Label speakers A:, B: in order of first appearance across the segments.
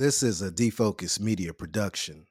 A: This is a Defocus Media production.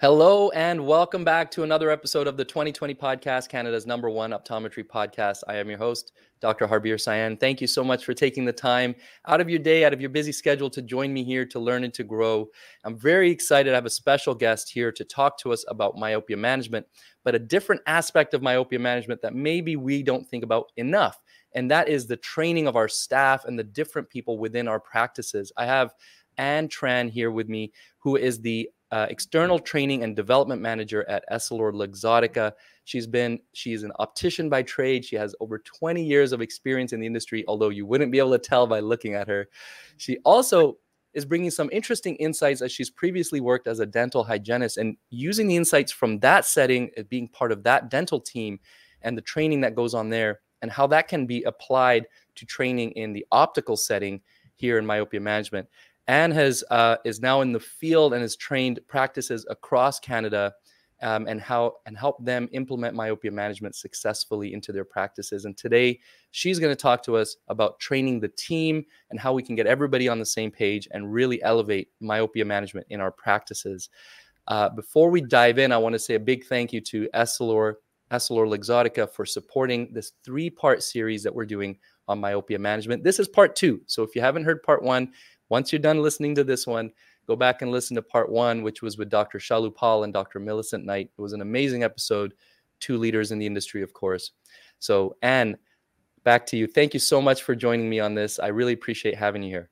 B: Hello and welcome back to another episode of the 2020 podcast, Canada's number one optometry podcast. I am your host, Dr. Harbir Sian. Thank you so much for taking the time out of your day, out of your busy schedule to join me here to learn and to grow. I'm very excited. I have a special guest here to talk to us about myopia management, but a different aspect of myopia management that maybe we don't think about enough. And that is the training of our staff and the different people within our practices. I have Ann Tran here with me, who is the uh, external training and development manager at EssilorLuxottica. She's been she's an optician by trade. She has over 20 years of experience in the industry, although you wouldn't be able to tell by looking at her. She also is bringing some interesting insights as she's previously worked as a dental hygienist and using the insights from that setting being part of that dental team and the training that goes on there and how that can be applied to training in the optical setting here in myopia management. Ann has uh, is now in the field and has trained practices across Canada um, and how and help them implement myopia management successfully into their practices. And today she's going to talk to us about training the team and how we can get everybody on the same page and really elevate myopia management in our practices. Uh, before we dive in, I want to say a big thank you to Essilor EssilorLuxottica for supporting this three-part series that we're doing on myopia management. This is part two. So if you haven't heard part one, once you're done listening to this one, go back and listen to part one, which was with Dr. Shalu Pal and Dr. Millicent Knight. It was an amazing episode. Two leaders in the industry, of course. So, Ann, back to you. Thank you so much for joining me on this. I really appreciate having you here.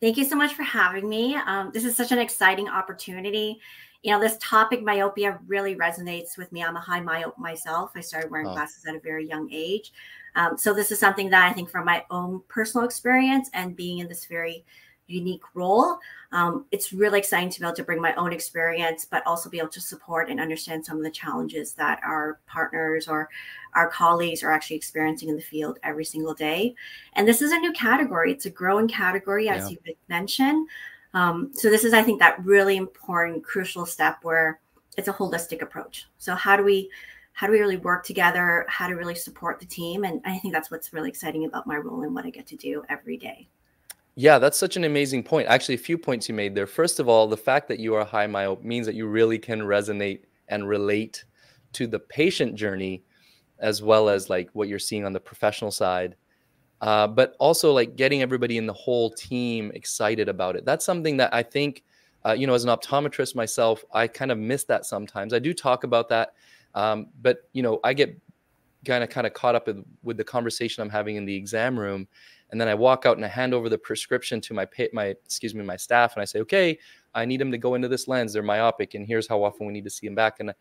C: Thank you so much for having me. Um, this is such an exciting opportunity. You know, this topic, myopia, really resonates with me. I'm a high myope myself. I started wearing oh. glasses at a very young age. Um, so, this is something that I think from my own personal experience and being in this very unique role. Um, it's really exciting to be able to bring my own experience, but also be able to support and understand some of the challenges that our partners or our colleagues are actually experiencing in the field every single day. And this is a new category, it's a growing category, as yeah. you mentioned. Um, so, this is, I think, that really important, crucial step where it's a holistic approach. So, how do we how do we really work together how to really support the team and i think that's what's really exciting about my role and what i get to do every day
B: yeah, that's such an amazing point. Actually, a few points you made there. First of all, the fact that you are a high myope means that you really can resonate and relate to the patient journey as well as like what you're seeing on the professional side. Uh, but also like getting everybody in the whole team excited about it. That's something that I think, uh, you know, as an optometrist myself, I kind of miss that sometimes. I do talk about that, um, but you know, I get kind of kind of caught up with, with the conversation I'm having in the exam room and then I walk out and I hand over the prescription to my my excuse me my staff and I say, okay, I need them to go into this lens. They're myopic, and here's how often we need to see them back. And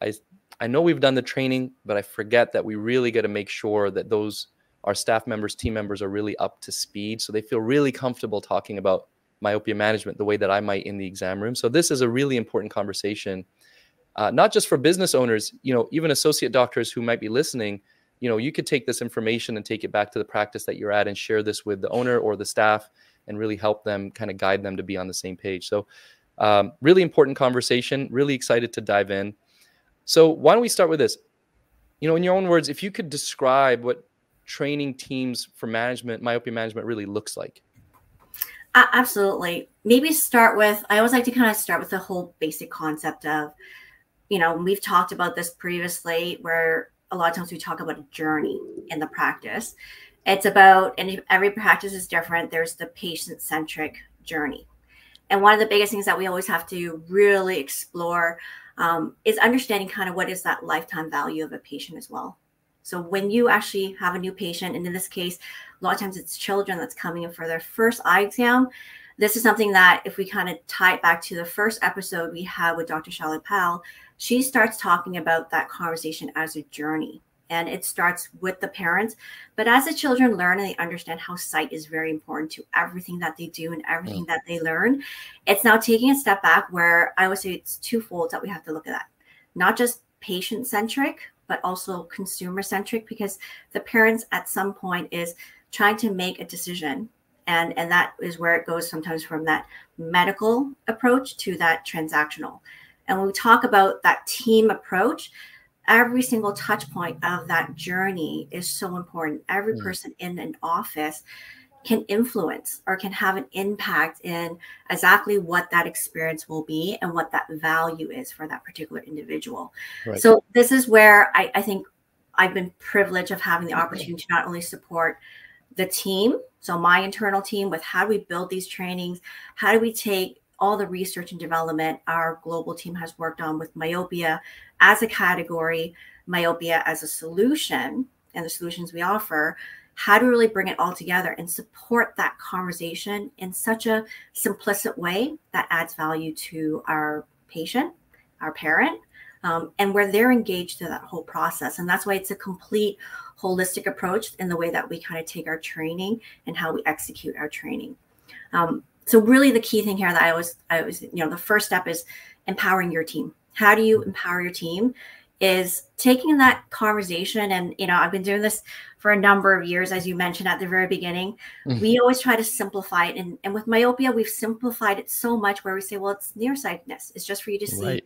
B: I I know we've done the training, but I forget that we really got to make sure that those our staff members, team members are really up to speed, so they feel really comfortable talking about myopia management the way that I might in the exam room. So this is a really important conversation, uh, not just for business owners, you know, even associate doctors who might be listening you know you could take this information and take it back to the practice that you're at and share this with the owner or the staff and really help them kind of guide them to be on the same page. So um, really important conversation really excited to dive in. So why don't we start with this? You know in your own words if you could describe what training teams for management myopia management really looks like.
C: Uh, absolutely. Maybe start with i always like to kind of start with the whole basic concept of you know we've talked about this previously where a lot of times we talk about a journey in the practice. It's about, and every practice is different, there's the patient centric journey. And one of the biggest things that we always have to really explore um, is understanding kind of what is that lifetime value of a patient as well. So when you actually have a new patient, and in this case, a lot of times it's children that's coming in for their first eye exam. This is something that, if we kind of tie it back to the first episode we had with Dr. Shalu Pal, she starts talking about that conversation as a journey and it starts with the parents. But as the children learn and they understand how sight is very important to everything that they do and everything mm. that they learn it's now taking a step back where i would say it's twofold that we have to look at that. Not just patient centric but also consumer centric because the parents at some point is trying to make a decision and and that is where it goes sometimes from that medical approach to that transactional and when we talk about that team approach, every single touch point of that journey is so important. Every
B: Mm.
C: person in an office can influence or can have an impact in exactly what that experience will be and what that value is for that particular individual.
B: Right.
C: So this is where I, I think I've been privileged of having the opportunity to not only support the team, so my internal team with how do we build these trainings, how do we take all the research and development our global team has worked on with myopia as a category, myopia as a solution, and the solutions we offer. How do we really bring it all together and support that conversation in such a simplistic way that adds value to our patient, our parent, um, and where they're engaged through that whole process. And that's why it's a complete holistic approach in the way that we kind of take our training and how we execute our training. Um, so really the key thing here that I was, I was, you know, the first step is empowering your team. How do you empower your team? Is taking that conversation, and you know, I've been doing this for a number of years, as you mentioned at the very beginning.
B: Mhm.
C: We always try to simplify it, and, and with myopia, we've simplified it so much where we say, well, it's nearsightedness. It's just for you to see
B: Right.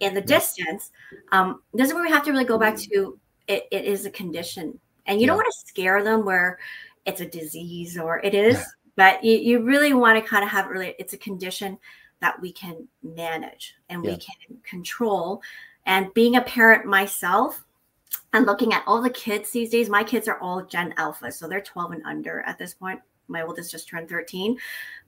C: in the
B: Yeah.
C: distance. Um, this is where we have to really go back to it, it is a condition, and you don't want to scare them where it's a disease or it is, but you, you really want to kind of have really, it's a condition that we can manage and we can control. And being a parent myself, and looking at all the kids these days, my kids are all Gen Alpha, so they're 12 and under at this point. My oldest just turned 13,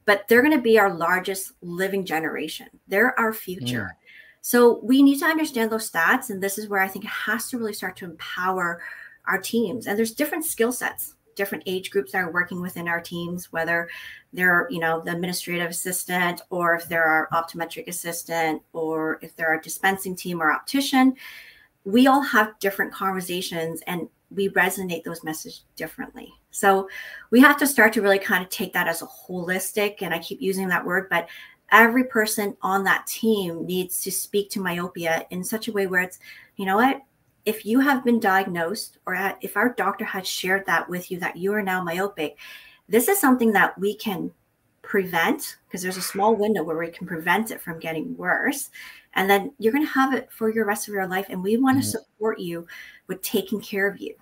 C: but they're going to be our largest living generation. They're our future. Mm. So we need to understand those stats. And this is where I think it has to really start to empower our teams. And there's different skill sets, different age groups that are working within our teams, whether they're, you know, the administrative assistant or if they're our optometric assistant or if they're our dispensing team or optician. We all have different conversations and we resonate those messages differently. So we have to start to really kind of take that as a holistic, and I keep using that word, but every person on that team needs to speak to myopia in such a way where it's, you know what, if you have been diagnosed or at, if our doctor has shared that with you that you are now myopic, this is something that we can prevent because there's a small window where we can prevent it from getting worse. And then you're going to have it for your rest of your life. And we want to
B: Mhm.
C: support you with taking care of you.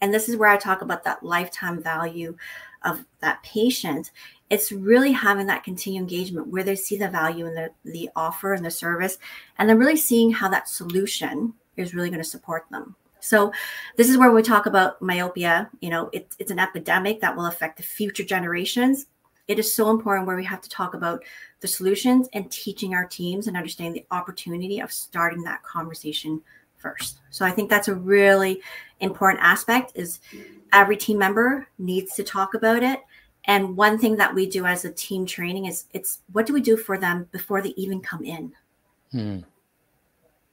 C: And this is where I talk about that lifetime value of that patient it's really having that continued engagement where they see the value in the, the offer and the service and then really seeing how that solution is really going to support them. So this is where we talk about myopia. You know it, it's an epidemic that will affect the future generations. It is so important where we have to talk about the solutions and teaching our teams and understanding the opportunity of starting that conversation first. So i think that's a really important aspect is every team member needs to talk about it. And one thing that we do as a team training is it's what do we do for them before they even come in?
B: Hmm.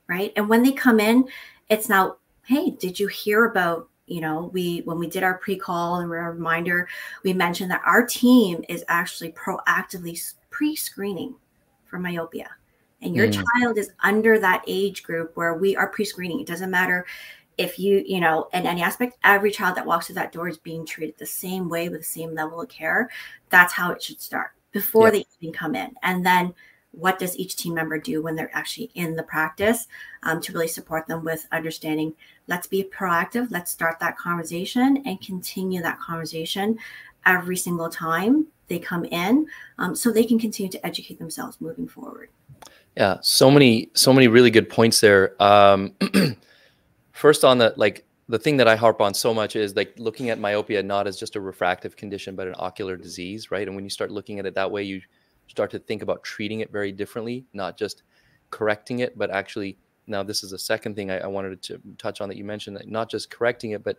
C: Right. And when they come in, it's now, hey, did you hear about, you know, we when we did our pre-call and a reminder, we mentioned that our team is actually proactively pre-screening for myopia. And your
B: Mm.
C: child is under that age group where we are pre-screening. It doesn't matter if you, you know, in any aspect, every child that walks through that door is being treated the same way with the same level of care. That's how it should start before
B: Yep.
C: they even come in. And then what does each team member do when they're actually in the practice um, to really support them with understanding let's be proactive, let's start that conversation and continue that conversation every single time they come in um, so they can continue to educate themselves moving forward.
B: Yeah, so many, so many really good points there. Um, first, on the like the thing that I harp on so much is like looking at myopia not as just a refractive condition, but an ocular disease, right? And when you start looking at it that way, you start to think about treating it very differently, not just correcting it, but actually. Now, this is the second thing I, I wanted to touch on that you mentioned that not just correcting it, but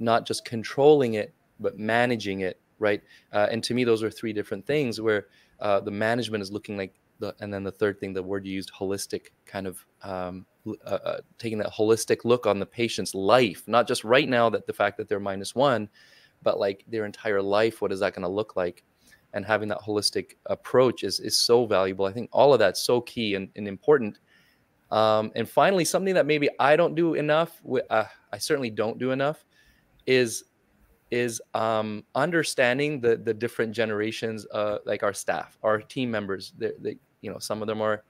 B: not just controlling it, but managing it, right? Uh, and to me, those are three different things where uh, the management is looking like the, and then the third thing, the word you used, holistic, kind of um, uh, uh, taking that holistic look on the patient's life, not just right now that the fact that they're minus one, but like their entire life. What is that going to look like? And having that holistic approach is is so valuable. I think all of that's so key and, and important. Um, and finally, something that maybe I don't do enough, uh, I certainly don't do enough, is is um, understanding the the different generations, uh, like our staff, our team members. They, they, you know, some of them are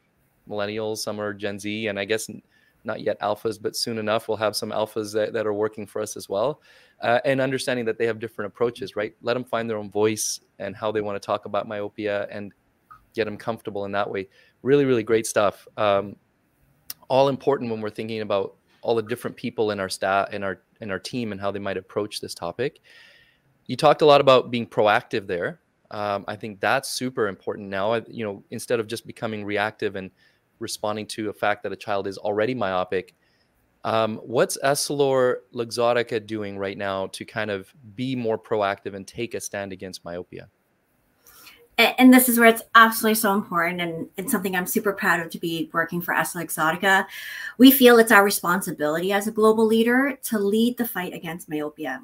B: millennials, some are Gen Z, and I guess not yet alphas, but soon enough we'll have some alphas that, that are working for us as well. Uh, and understanding that they have different approaches, right? Let them find their own voice and how they want to talk about myopia and get them comfortable in that way. Really, really great stuff. Um, all important when we're thinking about all the different people in our staff in our in our team and how they might approach this topic. You talked a lot about being proactive there. Um, I think that's super important now. I, You know, instead of just becoming reactive and responding to a fact that a child is already myopic, um, what's Essilor Luxottica doing right now to kind of be more proactive and take a stand against myopia?
C: and this is where it's absolutely so important and it's something i'm super proud of to be working for Essilor Luxottica we feel it's our responsibility as a global leader to lead the fight against myopia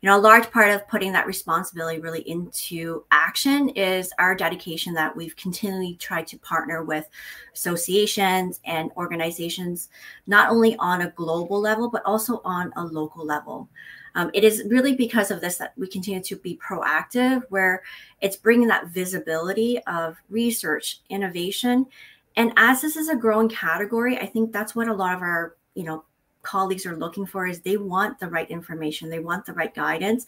C: you know a large part of putting that responsibility really into action is our dedication that we've continually tried to partner with associations and organizations not only on a global level but also on a local level um, it is really because of this that we continue to be proactive, where it's bringing that visibility of research, innovation. And as this is a growing category, I think that's what a lot of our, you know, colleagues are looking for is they want the right information, they want the right guidance.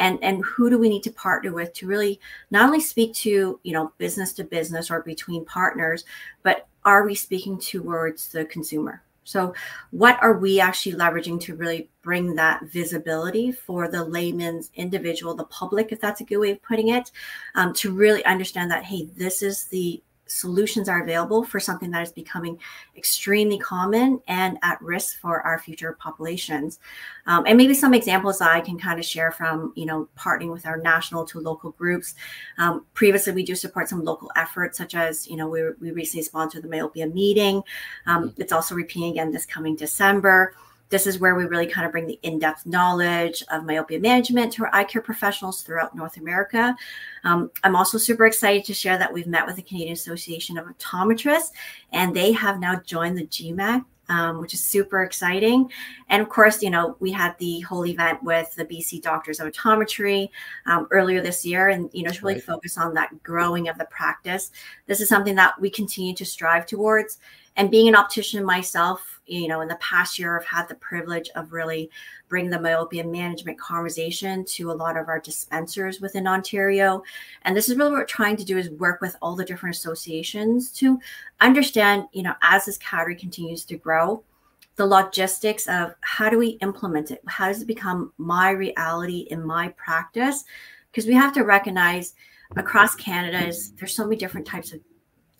C: And, and who do we need to partner with to really not only speak to you know business to business or between partners but are we speaking towards the consumer so, what are we actually leveraging to really bring that visibility for the layman's individual, the public, if that's a good way of putting it, um, to really understand that, hey, this is the solutions are available for something that is becoming extremely common and at risk for our future populations. Um, and maybe some examples I can kind of share from, you know, partnering with our national to local groups. Um, previously, we do support some local efforts, such as, you know, we, we recently sponsored the myopia meeting. Um, it's also repeating again this coming December this is where we really kind of bring the in-depth knowledge of myopia management to our eye care professionals throughout North America. Um, I'm also super excited to share that we've met with the Canadian Association of Optometrists, and they have now joined the GMAC. Um, which is super exciting. And of course, you know, we had the whole event with the BC Doctors of Optometry um, earlier this year, and you know, to really right. focus on that growing of the practice. This is something that we continue to strive towards. And being an optician myself, you know, in the past year, I've had the privilege of really bringing the myopia management conversation to a lot of our dispensers within Ontario. And this is really what we're trying to do is work with all the different associations to understand, you know, as this category continues to grow, the logistics of how do we implement it? How does it become my reality in my practice? Because we have to recognize across Canada is there's so many different types of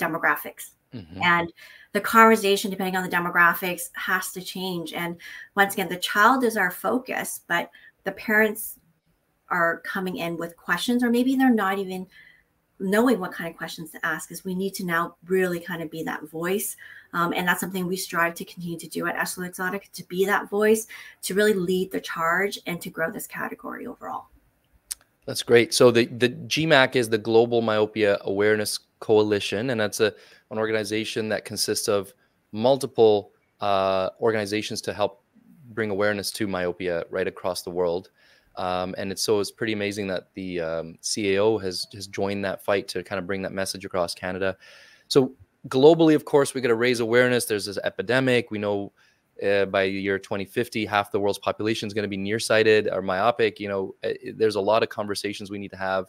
C: demographics. Mm-hmm. And the conversation, depending on the demographics, has to change. And once again, the child is our focus, but the parents are coming in with questions, or maybe they're not even knowing what kind of questions to ask is we need to now really kind of be that voice um, and that's something we strive to continue to do at Essilor Luxottica to be that voice to really lead the charge and to grow this category overall
B: that's great so the, the gmac is the global myopia awareness coalition and that's a an organization that consists of multiple uh, organizations to help bring awareness to myopia right across the world. Um, and it's so it's pretty amazing that the um, CAO has has joined that fight to kind of bring that message across Canada. So globally, of course, we got to raise awareness. There's this epidemic. We know uh, by the year 2050, half the world's population is going to be nearsighted or myopic. You know, it, uh, there's a lot of conversations we need to have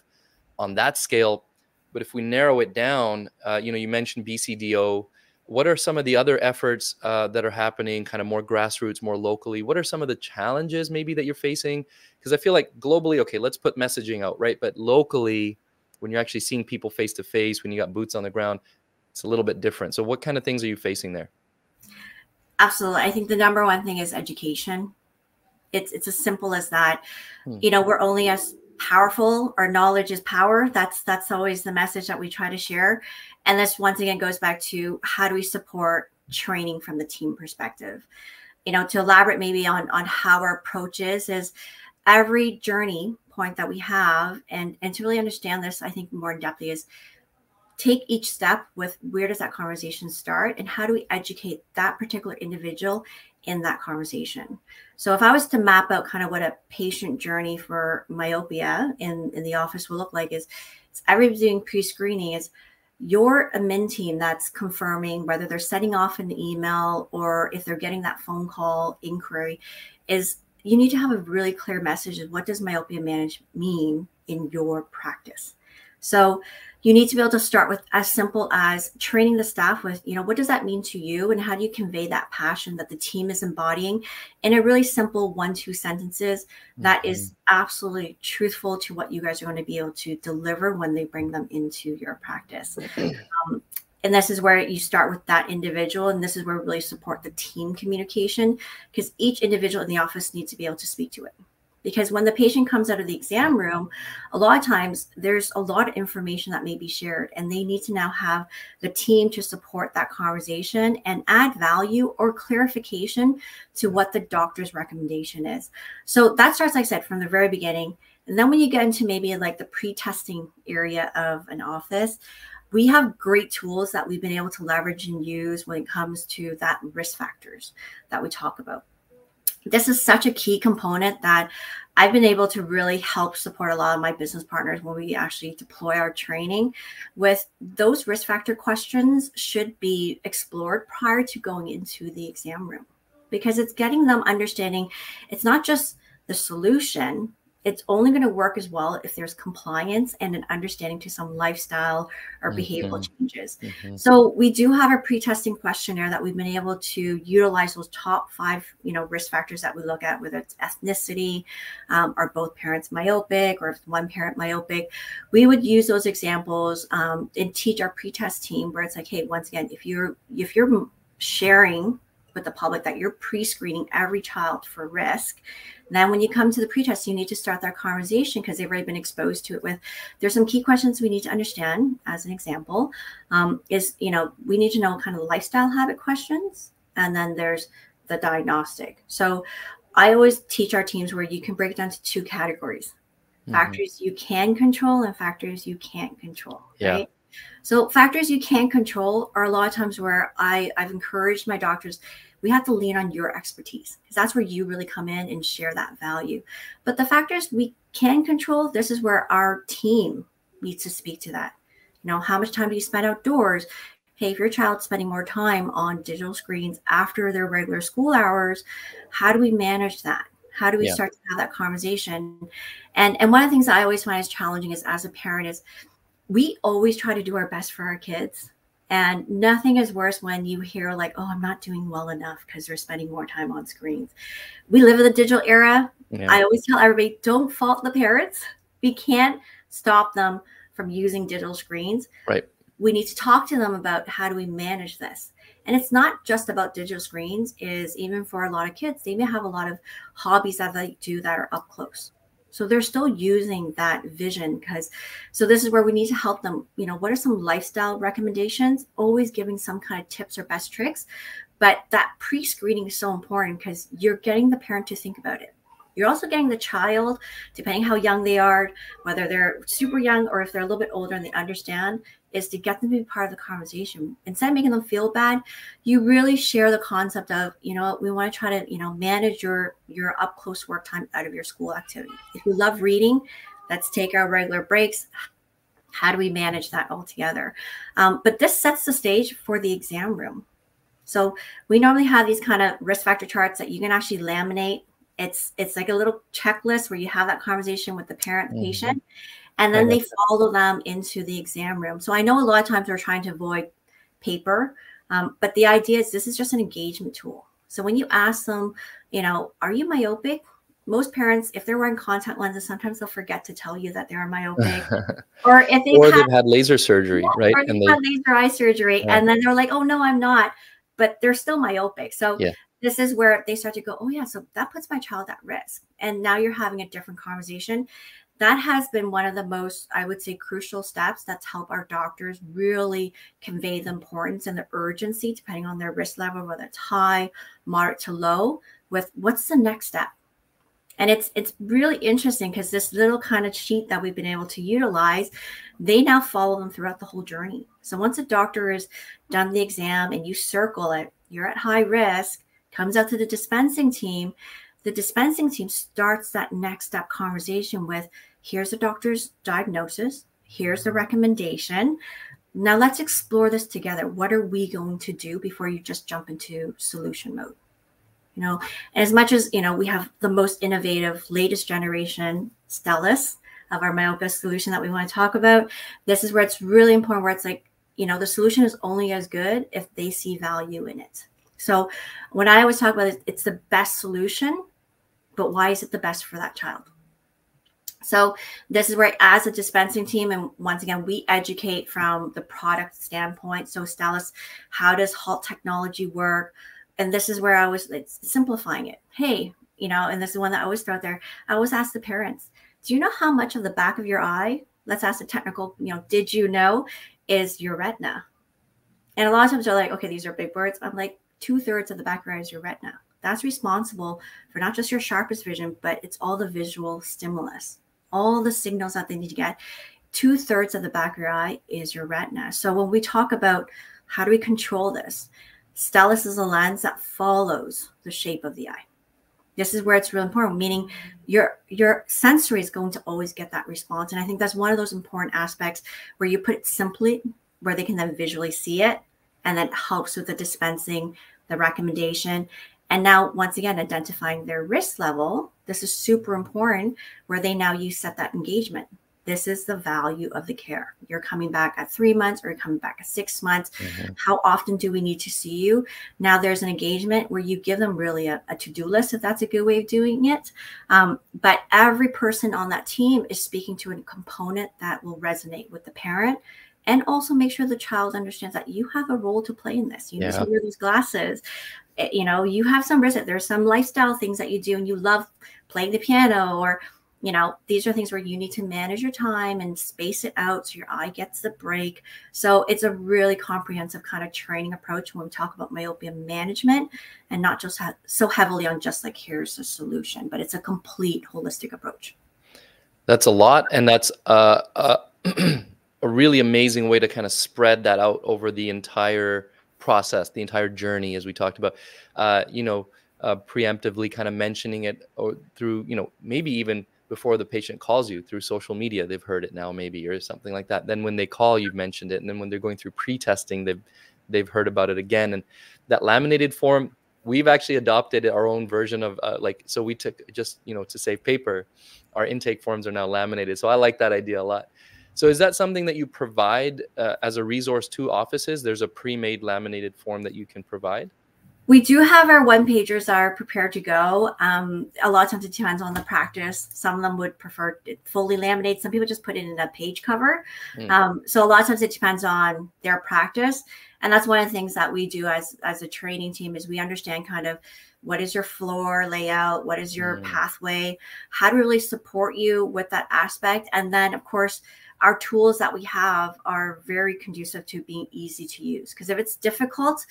B: on that scale but if we narrow it down, uh, you know, you mentioned BCDO. What are some of the other efforts uh, that are happening, kind of more grassroots, more locally? What are some of the challenges maybe that you're facing? Because I feel like globally, okay, let's put messaging out, right? But locally, when you're actually seeing people face to face, when you got boots on the ground, it's a little bit different. So, what kind of things are you facing there?
C: Absolutely. I think the number one thing is education. It's it's as simple as that. Hmm. You know, we're only as powerful our knowledge is power. That's that's always the message that we try to share. And this once again goes back to how do we support training from the team perspective? You know to elaborate maybe on on how our approach is is every journey point that we have and and to really understand this i think more in depth is take each step with where does that conversation start and how do we educate that particular individual in that conversation. So if I was to map out kind of what a patient journey for myopia in, in the office will look like is, is everybody doing pre-screening is your admin team that's confirming whether they're setting off an email or if they're getting that phone call inquiry is you need to have a really clear message of what does myopia manage mean in your practice so you need to be able to start with as simple as training the staff with you know what does that mean to you and how do you convey that passion that the team is embodying in a really simple one two sentences that mm-hmm. is absolutely truthful to what you guys are going to be able to deliver when they bring them into your practice. Um, and this is where you start with that individual and this is where we really support the team communication because each individual in the office needs to be able to speak to it because when the patient comes out of the exam room a lot of times there's a lot of information that may be shared and they need to now have the team to support that conversation and add value or clarification to what the doctor's recommendation is. So that starts like i said from the very beginning. And then when you get into maybe like the pre-testing area of an office we have great tools that we've been able to leverage and use when it comes to that risk factors that we talk about this is such a key component that I've been able to really help support a lot of my business partners when we actually deploy our training with those risk factor questions should be explored prior to going into the exam room because it's getting them understanding it's not just the solution it's only going to work as well if there's compliance and an understanding to some lifestyle or behavioral mm-hmm. changes. Mm-hmm. So we do have a pre-testing questionnaire that we've been able to utilize those top five, you know, risk factors that we look at, whether it's ethnicity, um, are both parents myopic, or if one parent myopic. We would use those examples um, and teach our pre-test team where it's like, hey, once again, if you're if you're sharing with the public that you're pre-screening every child for risk then when you come to the pretest, you need to start that conversation because they've already been exposed to it with there's some key questions we need to understand as an example um, is you know we need to know kind of lifestyle habit questions and then there's the diagnostic so i always teach our teams where you can break it down to two categories mm-hmm. factors you can control and factors you can't control
B: yeah. right
C: so factors you can't control are a lot of times where i i've encouraged my doctors we have to lean on your expertise because that's where you really come in and share that value. But the factors we can control, this is where our team needs to speak to that. You know, how much time do you spend outdoors? Hey, if your child's spending more time on digital screens after their regular school hours, how do we manage that? How do we yeah. start to have that conversation? And and one of the things I always find is challenging is as a parent is we always try to do our best for our kids and nothing is worse when you hear, like, oh, I'm not doing well enough because they're spending more time on screens. We live in the digital era. Yeah. I always tell everybody don't fault the parents. We can't stop them from using digital screens.
B: Right.
C: We need to talk to them about how do we manage this. And it's not just about digital screens, is even for a lot of kids, they may have a lot of hobbies that they do that are up close. So they're still using that vision because so this is where we need to help them. You know, what are some lifestyle recommendations? Always giving some kind of tips or best tricks. But that pre-screening is so important because you're getting the parent to think about it. You're also getting the child, depending how young they are, whether they're super young or if they're a little bit older and they understand, is to get them to be part of the conversation. Instead of making them feel bad, you really share the concept of, you know, we want to try to, you know, manage your your up close work time out of your school activity. If you love reading, let's take our regular breaks. How do we manage that all together? Um, but this sets the stage for the exam room. So we normally have these kind of risk factor charts that you can actually laminate. It's it's like a little checklist where you have that conversation with the parent, mm-hmm. patient, and then they follow them into the exam room. So I know a lot of times we're trying to avoid paper, um, but the idea is this is just an engagement tool. So when you ask them, you know, are you myopic? Most parents, if they're wearing contact lenses, sometimes they'll forget to tell you that they're myopic,
B: or if they've, or had, they've had laser surgery, yeah, right?
C: Or and they had laser eye surgery, yeah. and then they're like, "Oh no, I'm not," but they're still myopic. So yeah this is where they start to go, oh, yeah, so that puts my child at risk. And now you're having a different conversation that has been one of the most i would say crucial steps that's helped our doctors really convey the importance and the urgency depending on their risk level whether it's high moderate to low with what's the next step. And it's it's really interesting because this little kind of sheet that we've been able to utilize they now follow them throughout the whole journey. So once a doctor has done the exam and you circle it you're at high risk comes out to the dispensing team the dispensing team starts that next step conversation with here's the doctor's diagnosis, here's the recommendation. Now let's explore this together. What are we going to do before you just jump into solution mode? You know, as much as you know, we have the most innovative, latest generation Stellest of our myopia solution that we want to talk about. This is where it's really important. Where it's like, you know, the solution is only as good if they see value in it. So when I always talk about it, it's the best solution, but why is it the best for that child? So this is where, as a dispensing team, and once again, we educate from the product standpoint. So Stellest, how does Halt technology work? And this is where I was it's simplifying it. Hey, you know, and this is one that I always throw out there. I always ask the parents, do you know how much of the back of your eye, let's ask the technical, you know, did you know is your retina? And a lot of times they're like, okay, these are big words. I'm like, two thirds of the back of your eye is your retina. That's responsible for not just your sharpest vision, but it's all the visual stimulus all the signals that they need to get. Two thirds of the back of your eye is your retina. So when we talk about how do we control this, Stellest is a lens that follows the shape of the eye. This is where it's really important, meaning your your sensory is going to always get that response. And I think that's one of those important aspects where you put it simply, where they can then visually see it, and that helps with the dispensing, the recommendation, and now, once again, identifying their risk level. This is super important where they now you set that engagement. This is the value of the care. You're coming back at three months or you're coming back at six months. Mm-hmm. How often do we need to see you? Now, there's an engagement where you give them really a, a to do list, if that's a good way of doing it. Um, but every person on that team is speaking to a component that will resonate with the parent and also make sure the child understands that you have a role to play in this. You yeah. need to wear these glasses. Eh, you know, you have some risk. There's some lifestyle things that you do, and you love playing the piano, or you know, these are things where you need to manage your time and space it out so your eye gets the break. So it's a really comprehensive kind of training approach when we talk about myopia management, and not just ha- so heavily on just like here's a solution, but it's a complete holistic approach.
B: That's a lot, and that's uh, uh a really amazing way to kind of spread that out over the entire process, the entire journey, as we talked about. Uh, you know, uh, preemptively kind of mentioning it or through, you know, maybe even before the patient calls you through social media, they've heard it now, maybe or something like that. Then when they call, you've mentioned it, and then when they're going through pre-testing, they've they've heard about it again. And that laminated form, we've actually adopted our own version of uh, like so we took just you know to save paper, our intake forms are now laminated. So I like that idea a lot. So is that something that you provide uh, as a resource to offices? There's a pre-made laminated form that you can provide.
C: We do have our one pagers that are prepared to go. Um, a lot of times it depends on the practice. Some of them would prefer it fully laminated. Some people just put it in a page cover. Mm. Um, so a lot of times it depends on their practice. And that's one of the things that we do as as a training team is we understand kind of what is your floor layout, what is your mm. pathway, how to really support you with that aspect. And then of course our tools that we have are very conducive to being easy to use. Because if it's difficult,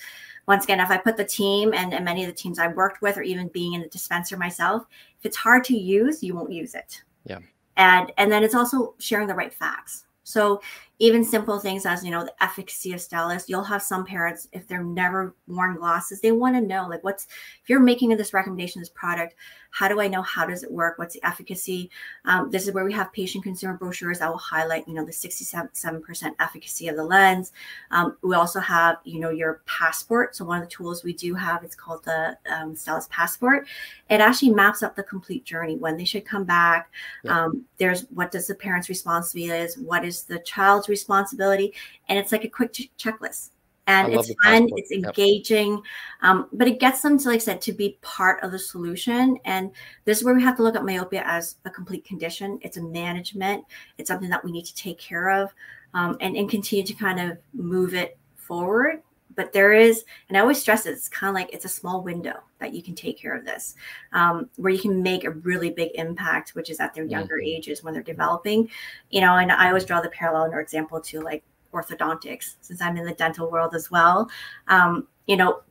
C: once again, if I put the team and, and many of the teams I've worked with, or even being in the dispenser myself, if it's hard to use, you won't use it.
B: Yeah.
C: And and then it's also sharing the right facts. So even simple things as you know the efficacy of Stellest, you'll have some parents if they're never worn glasses, they want to know like what's if you're making this recommendation, this product, how do I know how does it work? What's the efficacy? Um, this is where we have patient consumer brochures that will highlight you know the 67% efficacy of the lens. Um, we also have you know your passport. So one of the tools we do have it's called the um, Passport. It actually maps up the complete journey when they should come back. Yeah. Um, there's what does the parent's responsibility is, what is the child's responsibility, and it's like a quick ch- checklist. And it's fun, it's engaging, yep. um, but it gets them to, like I said, to be part of the solution. And this is where we have to look at myopia as a complete condition. It's a management. It's something that we need to take care of, um, and and continue to kind of move it forward but there is and i always stress it, it's kind of like it's a small window that you can take care of this um, where you can make a really big impact which is at their younger mm-hmm. ages when they're developing you know and i always draw the parallel or example to like orthodontics since i'm in the dental world as well um, you know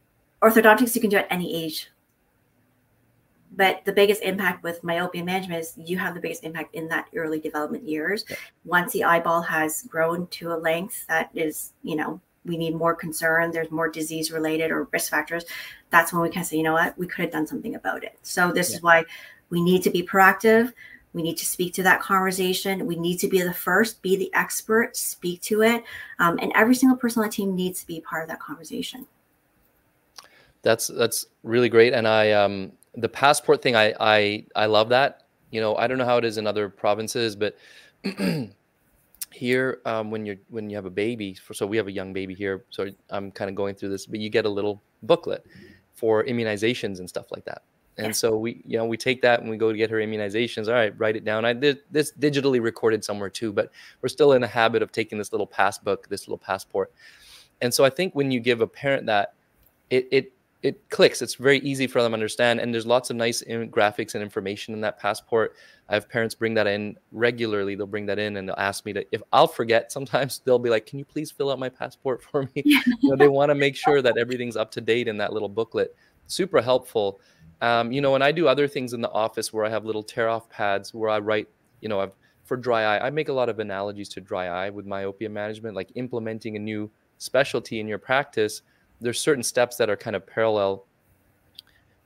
C: orthodontics you can do at any age but the biggest impact with myopia management is you have the biggest impact in that early development years yeah. once the eyeball has grown to a length that is you know we need more concern, there's more disease related or risk factors, that's when we can say, you know what, we could have done something about it. So this yeah. is why we need to be proactive. We need to speak to that conversation. We need to be the first, be the expert, speak to it. Um, and every single person on the team needs to be part of that conversation.
B: That's that's really great. And I um the passport thing, I I I love that. You know, I don't know how it is in other provinces, but here um, when you're when you have a baby so we have a young baby here so i'm kind of going through this but you get a little booklet for immunizations and stuff like that. And so we you know we take that and we go to get her immunizations all right write it down. I did this digitally recorded somewhere too but we're still in a habit of taking this little passbook this little passport. And so i think when you give a parent that it it it clicks. It's very easy for them to understand, and there's lots of nice graphics and information in that passport. I have parents bring that in regularly. They'll bring that in and they'll ask me to. If I'll forget, sometimes they'll be like, "Can you please fill out my passport for me?" you know, they want to make sure that everything's up to date in that little booklet. Super helpful. Um, you know, and I do other things in the office where I have little tear off pads where I write. You know, I've for dry eye. I make a lot of analogies to dry eye with myopia management, like implementing a new specialty in your practice there's certain steps that are kind of parallel.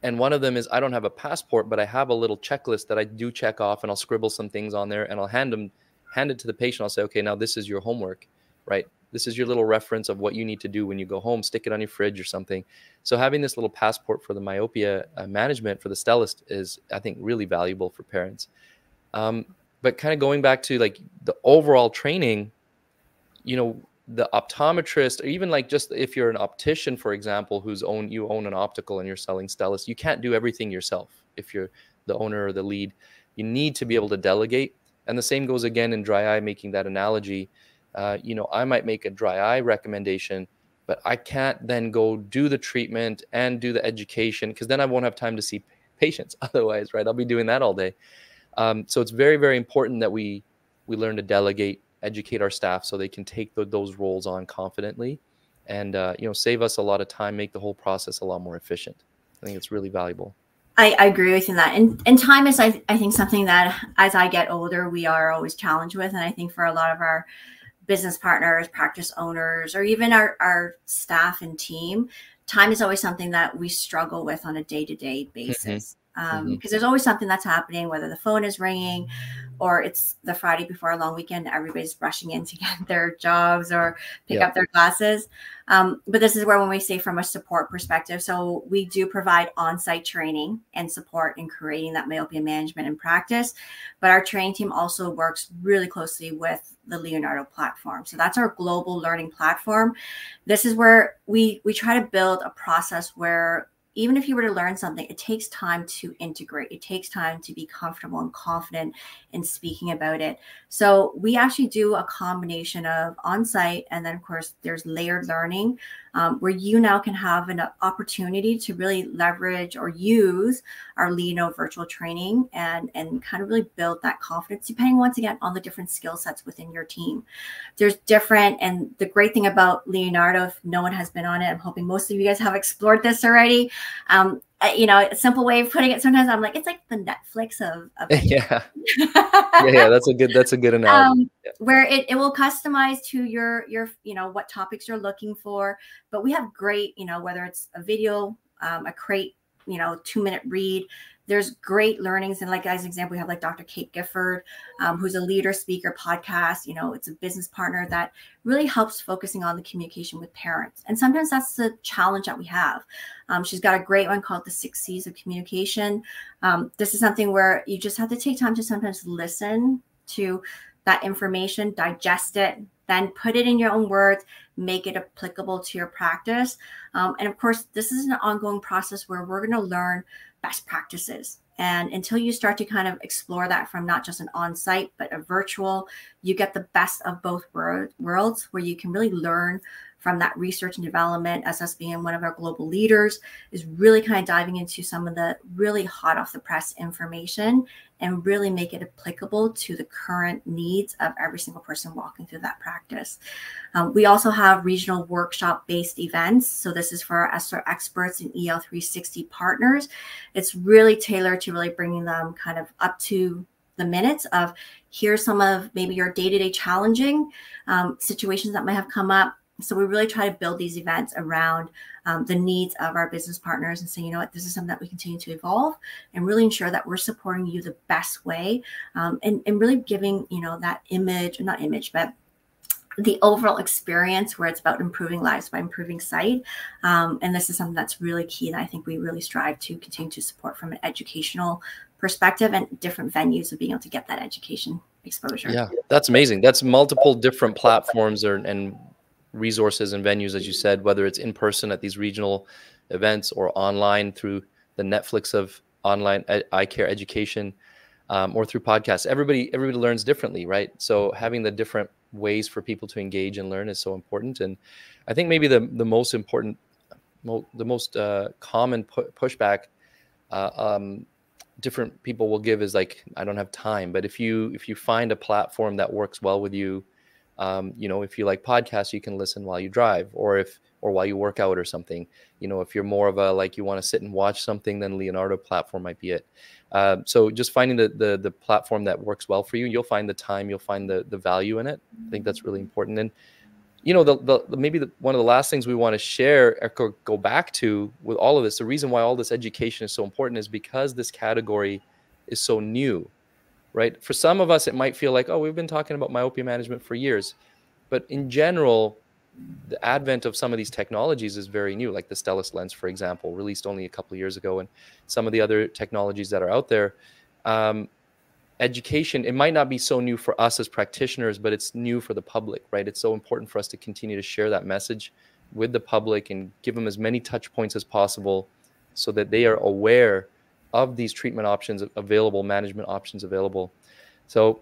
B: And one of them is i don't have a passport but i have a little checklist that i do check off and i'll scribble some things on there and i'll hand them hand it to the patient. I'll say okay now this is your homework right? This is your little reference of what you need to do when you go home. Stick it on your fridge or something. So having this little passport for the myopia uh, management for the Stellest is i think really valuable for parents. Um, but kind of going back to like the overall training you know the optometrist or even like just if you're an optician for example who's own you own an optical and you're selling Stellest you can't do everything yourself if you're the owner or the lead. You need to be able to delegate. And the same goes again in dry eye making that analogy. Uh, you know i might make a dry eye recommendation but i can't then go do the treatment and do the education because then i won't have time to see patients otherwise right? I'll be doing that all day. Um, so it's very very important that we we learn to delegate educate our staff so they can take the, those roles on confidently and uh, you know save us a lot of time make the whole process a lot more efficient. I think it's really valuable.
C: I, I agree with you on that. And, and time is I, I think something that as i get older we are always challenged with. And i think for a lot of our business partners practice owners or even our, our staff and team time is always something that we struggle with on a day-to-day mm-hmm. basis because um, mm-hmm. there's always something that's happening, whether the phone is ringing or it's the Friday before a long weekend, everybody's rushing in to get their jobs or pick up their classes. Um, but this is where when we say from a support perspective, so we do provide on-site training and support in creating that myopia management and practice. But our training team also works really closely with the Leonardo platform. So that's our global learning platform. This is where we we try to build a process where even if you were to learn something, it takes time to integrate. It takes time to be comfortable and confident in speaking about it. So we actually do a combination of on-site and then of course there's layered learning um, where you now can have an opportunity to really leverage or use our Leonardo virtual training and and kind of really build that confidence depending once again on the different skill sets within your team. There's different and the great thing about Leonardo, if no one has been on it, I'm hoping most of you guys have explored this already. Um, you know, a simple way of putting it. Sometimes I'm like, it's like the Netflix of, of
B: yeah. yeah, yeah, that's a good that's a good analogy. Um,
C: yeah. Where it, it will customize to your your you know what topics you're looking for. But we have great you know whether it's a video, um, a crate, you know, two minute read there's great learnings. And like as an example we have like dr kate gifford um, who's a leader speaker podcast. You know it's a business partner that really helps focusing on the communication with parents. And sometimes that's the challenge that we have. Um, she's got a great one called the six c's of communication. Um, this is something where you just have to take time to sometimes listen to that information digest it then put it in your own words make it applicable to your practice. Um, and of course this is an ongoing process where we're going to learn best practices. And until you start to kind of explore that from not just an on site, but a virtual, you get the best of both worlds where you can really learn from that research and development as us being one of our global leaders is really kind of diving into some of the really hot off the press information and really make it applicable to the current needs of every single person walking through that practice. Um, we also have regional workshop based events. So this is for our Essilor experts and EL360 partners. It's really tailored to really bringing them kind of up to the minutes of here's some of maybe your day-to-day challenging um, situations that might have come up So we really try to build these events around um, the needs of our business partners and say, you know what, this is something that we continue to evolve and really ensure that we're supporting you the best way um, and, and really giving, you know, that image, not image, but the overall experience where it's about improving lives by improving sight. Um, and this is something that's really key that I think we really strive to continue to support from an educational perspective and different venues of being able to get that education exposure.
B: Yeah, that's amazing. That's multiple different platforms or, and resources and venues, as you said, whether it's in person at these regional events or online through the Netflix of online eye care education um, or through podcasts. Everybody, everybody learns differently, right? So having the different ways for people to engage and learn is so important. And I think maybe the the most important, mo- the most uh, common pu- pushback uh, um, different people will give is like I don't have time. But if you if you find a platform that works well with you, um, you know, if you like podcasts, you can listen while you drive, or if or while you work out or something. You know, if you're more of a like you want to sit and watch something, then Leonardo platform might be it. Uh, so just finding the, the the platform that works well for you, you'll find the time, you'll find the the value in it. I think that's really important. And you know, the, the maybe the, one of the last things we want to share or go back to with all of this, the reason why all this education is so important is because this category is so new, right? For some of us, it might feel like, oh, we've been talking about myopia management for years, but in general, the advent of some of these technologies is very new, like the Stellest lens, for example, released only a couple of years ago, and some of the other technologies that are out there. Um, education, it might not be so new for us as practitioners, but it's new for the public, right? It's so important for us to continue to share that message with the public and give them as many touch points as possible so that they are aware of these treatment options available, management options available. So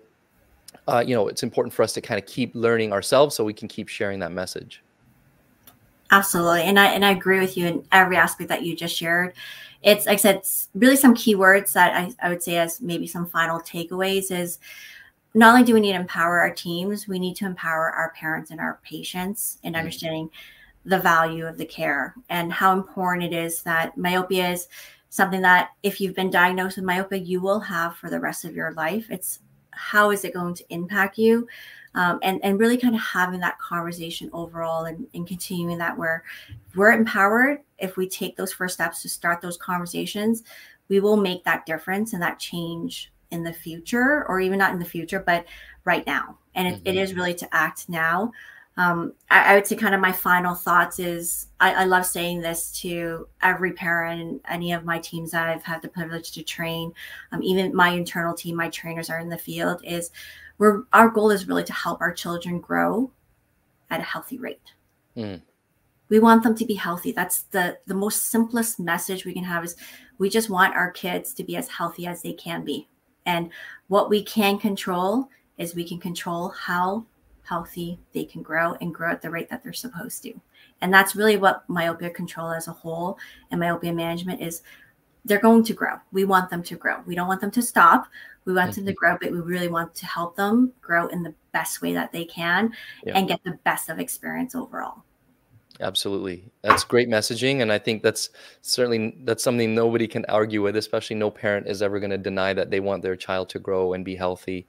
B: uh, you know, it's important for us to kind of keep learning ourselves so we can keep sharing that message.
C: Absolutely. And I and I agree with you in every aspect that you just shared. It's like I said, it's really some keywords that I, I would say as maybe some final takeaways is not only do we need to empower our teams, we need to empower our parents and our patients in mm-hmm. understanding the value of the care and how important it is that myopia is something that if you've been diagnosed with myopia, you will have for the rest of your life. It's how is it going to impact you um, and and really kind of having that conversation overall and, and continuing that where we're empowered if we take those first steps to start those conversations we will make that difference and that change in the future or even not in the future but right now and it, mm-hmm. it is really to act now um, I, I, would say kind of my final thoughts is I, I, love saying this to every parent any of my teams that I've had the privilege to train, um, even my internal team, my trainers are in the field, is we're our goal is really to help our children grow at a healthy rate. Mm. We want them to be healthy. That's the the most simplest message we can have is we just want our kids to be as healthy as they can be. And what we can control is we can control how healthy, they can grow and grow at the rate that they're supposed to. And that's really what myopia control as a whole and myopia management is they're going to grow. We want them to grow. We don't want them to stop. We want mm-hmm. them to mm-hmm. grow, but we really want to help them grow in the best way that they can yeah. and get the best of experience overall.
B: Absolutely. That's great messaging and I think that's certainly that's something nobody can argue with, especially no parent is ever going to deny that they want their child to grow and be healthy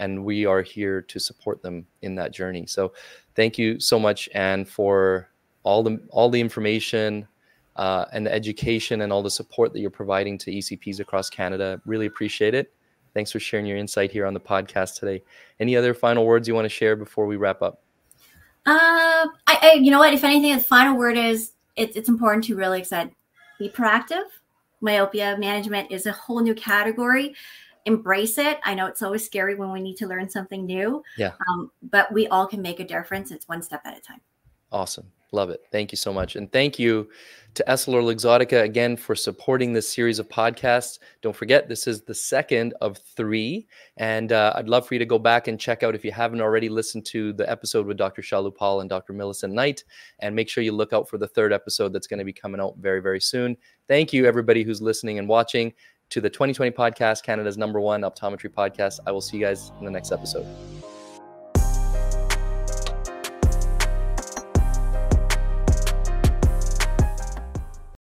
B: and we are here to support them in that journey. So, thank you so much, Ann, for all the all the information uh, and the education and all the support that you're providing to ECPs across Canada. Really appreciate it. Thanks for sharing your insight here on the podcast today. Any other final words you want to share before we wrap up?
C: Uh, I, I you know what? If anything, the final word is it's it's important to really said be proactive. Myopia management is a whole new category embrace it. I know it's always scary when we need to learn something new.
B: Yeah.
C: Um, but we all can make a difference. It's one step at a time.
B: Awesome. Love it. Thank you so much. And thank you to EssilorLuxottica again for supporting this series of podcasts. Don't forget, this is the second of three. And uh, I'd love for you to go back and check out if you haven't already listened to the episode with Dr. Shalu Pal and Dr. Millicent Knight. And make sure you look out for the third episode that's going to be coming out very, very soon. Thank you, everybody who's listening and watching to the 2020 podcast, Canada's number one optometry podcast. I will see you guys in the next episode.